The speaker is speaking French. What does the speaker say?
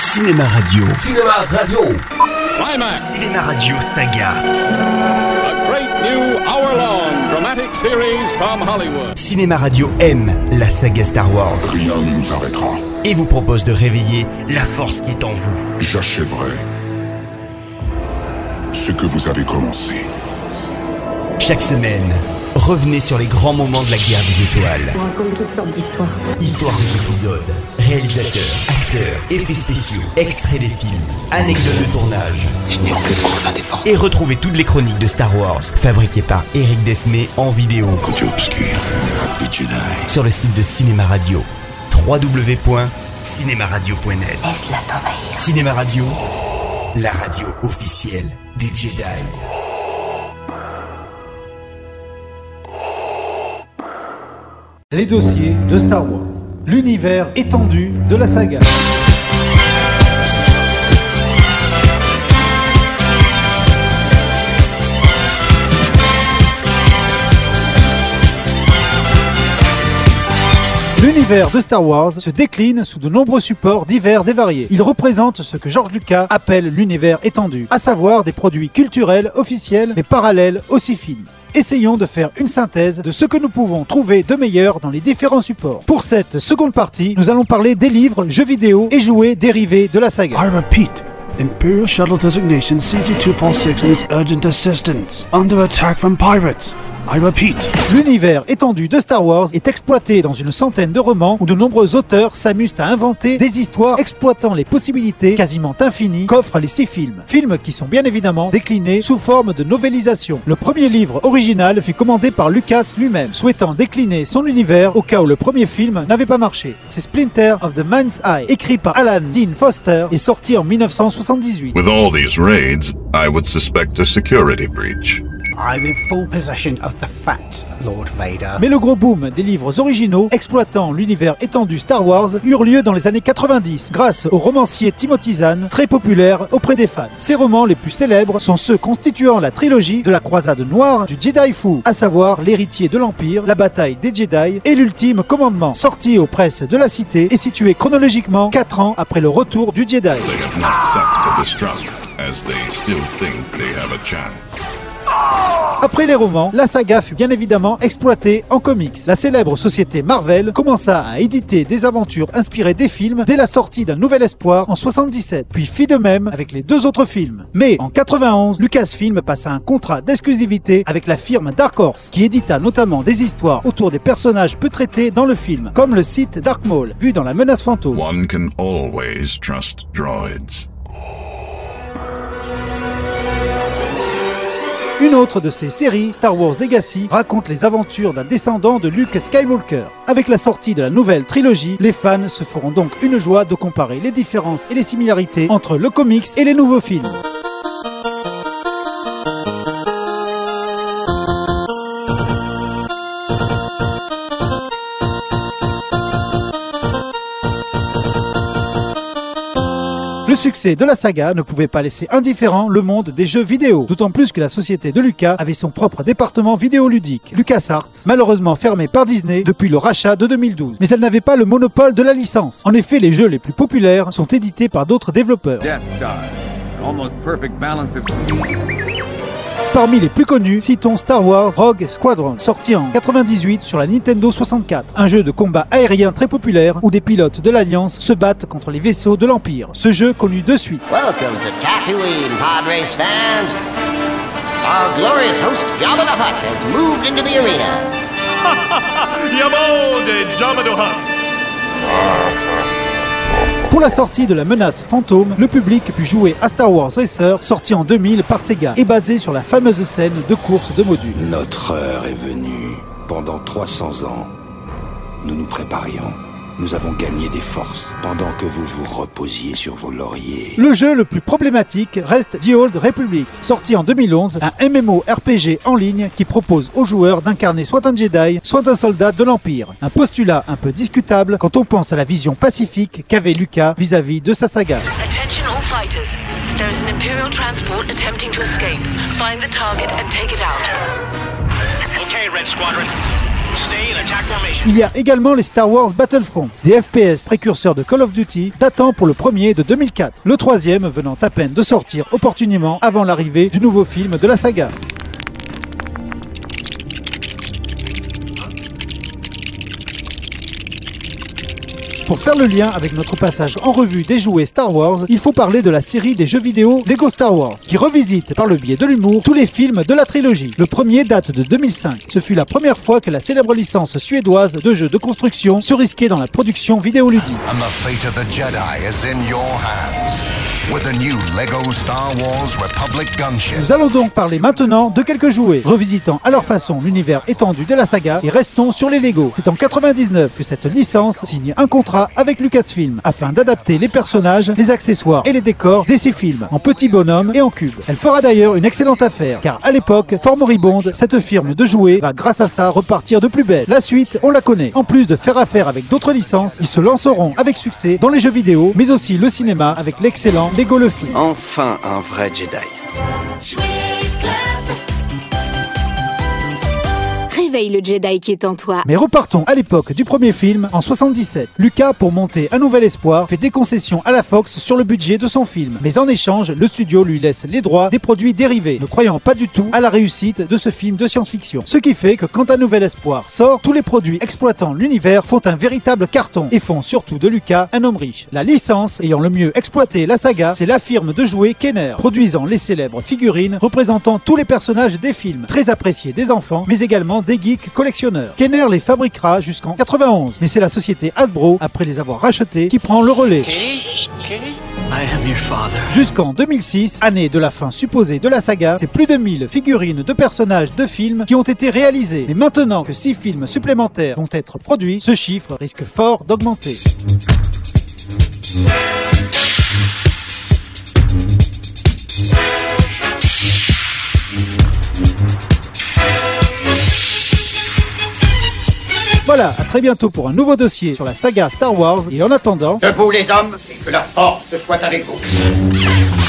Cinéma Radio. Cinéma Radio. Climax, Cinéma Radio Saga. a great new hour-long dramatic series from Hollywood. Cinéma Radio aime la saga Star Wars Rien ne nous arrêtera. et vous propose de réveiller la force qui est en vous. J'achèverai ce que vous avez commencé. Chaque semaine, revenez sur les grands moments de la guerre des étoiles. On raconte toutes sortes d'histoires. Histoire des épisodes, réalisateurs, acteurs, effets spéciaux, extraits des films, anecdotes de tournage. Je n'ai aucune cause à défendre. Et retrouvez toutes les chroniques de Star Wars fabriquées par Eric Desmé en vidéo Côté obscur, les Jedi. sur le site de Cinéma Radio. www.cinémaradio.net Laisse-la t'envahir. Cinéma Radio, la radio officielle des Jedi. Les dossiers de Star Wars. L'univers étendu de la saga. L'univers de Star Wars se décline sous de nombreux supports divers et variés. Il représente ce que George Lucas appelle l'univers étendu, à savoir des produits culturels officiels mais parallèles aux six films. Essayons de faire une synthèse de ce que nous pouvons trouver de meilleur dans les différents supports. Pour cette seconde partie, nous allons parler des livres, jeux vidéo et jouets dérivés de la saga. Imperial Shuttle Designation CZ-246 needs urgent assistance. Under attack from pirates. I repeat. L'univers étendu de Star Wars est exploité dans une centaine de romans où de nombreux auteurs s'amusent à inventer des histoires exploitant les possibilités quasiment infinies qu'offrent les six films. Films qui sont bien évidemment déclinés sous forme de novélisation. Le premier livre original fut commandé par Lucas lui-même, souhaitant décliner son univers au cas où le premier film n'avait pas marché. C'est Splinter of the Mind's Eye, écrit par Alan Dean Foster et sorti en 1978. With all these raids, I would suspect a security breach. I'm in full possession of the facts, Lord Vader. Mais le gros boom des livres originaux exploitant l'univers étendu Star Wars eurent lieu dans les années 90 grâce au romancier Timothy Zahn, très populaire auprès des fans. Ses romans les plus célèbres sont ceux constituant la trilogie de la croisade noire du Jedi Fu, à savoir l'héritier de l'Empire, la bataille des Jedi et l'ultime commandement, sorti aux presses de la cité et situé chronologiquement 4 ans après le retour du Jedi. They have not Après les romans, la saga fut bien évidemment exploitée en comics. La célèbre société Marvel commença à éditer des aventures inspirées des films dès la sortie d'un Nouvel Espoir en 77, puis fit de même avec les deux autres films. Mais en 91, Lucasfilm passa un contrat d'exclusivité avec la firme Dark Horse, qui édita notamment des histoires autour des personnages peu traités dans le film, comme le site Dark Maul, vu dans La Menace Fantôme. One can always trust droids. Une autre de ces séries, Star Wars Legacy, raconte les aventures d'un descendant de Luke Skywalker. Avec la sortie de la nouvelle trilogie, les fans se feront donc une joie de comparer les différences et les similarités entre le comics et les nouveaux films. Le succès de la saga ne pouvait pas laisser indifférent le monde des jeux vidéo, d'autant plus que la société de Lucas avait son propre département vidéoludique, LucasArts, malheureusement fermé par Disney depuis le rachat de 2012. Mais elle n'avait pas le monopole de la licence. En effet, les jeux les plus populaires sont édités par d'autres développeurs. Parmi les plus connus, citons Star Wars Rogue Squadron, sorti en 98 sur la Nintendo 64, un jeu de combat aérien très populaire où des pilotes de l'Alliance se battent contre les vaisseaux de l'Empire. Ce jeu connut deux suites. Welcome to Tatooine, pod race fans. Our glorious host, Jabba the Hutt, has moved into the arena. Pour la sortie de la menace fantôme, le public put jouer à Star Wars Racer, sorti en 2000 par Sega, et basé sur la fameuse scène de course de modules. Notre heure est venue. Pendant 300 ans, nous nous préparions. Nous avons gagné des forces pendant que vous vous reposiez sur vos lauriers. Le jeu le plus problématique reste The Old Republic, sorti en 2011, un MMORPG en ligne qui propose aux joueurs d'incarner soit un Jedi, soit un soldat de l'Empire. Un postulat un peu discutable quand on pense à la vision pacifique qu'avait Lucas vis-à-vis de sa saga. Attention all fighters. There is an Imperial transport attempting to escape. Find the target and take it out. Okay, Red Squadron. Il y a également les Star Wars Battlefront, des FPS précurseurs de Call of Duty, datant pour le premier de 2004, le troisième venant à peine de sortir opportunément avant l'arrivée du nouveau film de la saga. Pour faire le lien avec notre passage en revue des jouets Star Wars, il faut parler de la série des jeux vidéo Lego Star Wars, qui revisite par le biais de l'humour tous les films de la trilogie. Le premier date de 2005. Ce fut la première fois que la célèbre licence suédoise de jeux de construction se risquait dans la production vidéoludique. Nous allons donc parler maintenant de quelques jouets, revisitant à leur façon l'univers étendu de la saga et restons sur les Lego. C'est en 99 que cette licence signe un contrat avec Lucasfilm afin d'adapter les personnages, les accessoires et les décors des six films en petits bonhommes et en cubes. Elle fera d'ailleurs une excellente affaire car à l'époque, fort moribonde, cette firme de jouets va grâce à ça repartir de plus belle. La suite, on la connaît. En plus de faire affaire avec d'autres licences, ils se lanceront avec succès dans les jeux vidéo mais aussi le cinéma avec l'excellent Lego le film. Enfin un vrai Jedi. Réveille le Jedi qui est en toi. Mais repartons à l'époque du premier film, en 77. Lucas, pour monter un nouvel espoir, fait des concessions à la Fox sur le budget de son film. Mais en échange, le studio lui laisse les droits des produits dérivés, ne croyant pas du tout à la réussite de ce film de science-fiction. Ce qui fait que quand un nouvel espoir sort, tous les produits exploitant l'univers font un véritable carton et font surtout de Lucas un homme riche. La licence ayant le mieux exploité la saga, c'est la firme de jouets Kenner, produisant les célèbres figurines représentant tous les personnages des films, très appréciés des enfants, mais également des geeks collectionneurs. Kenner les fabriquera jusqu'en 91, mais c'est la société Hasbro, après les avoir rachetés, qui prend le relais. Kenny? Kenny? I am your father. Jusqu'en 2006, année de la fin supposée de la saga, c'est plus de 1000 figurines de personnages de films qui ont été réalisées. Mais maintenant que 6 films supplémentaires vont être produits, ce chiffre risque fort d'augmenter. Voilà, à très bientôt pour un nouveau dossier sur la saga Star Wars. Et en attendant, Debout les hommes et que la force soit avec vous.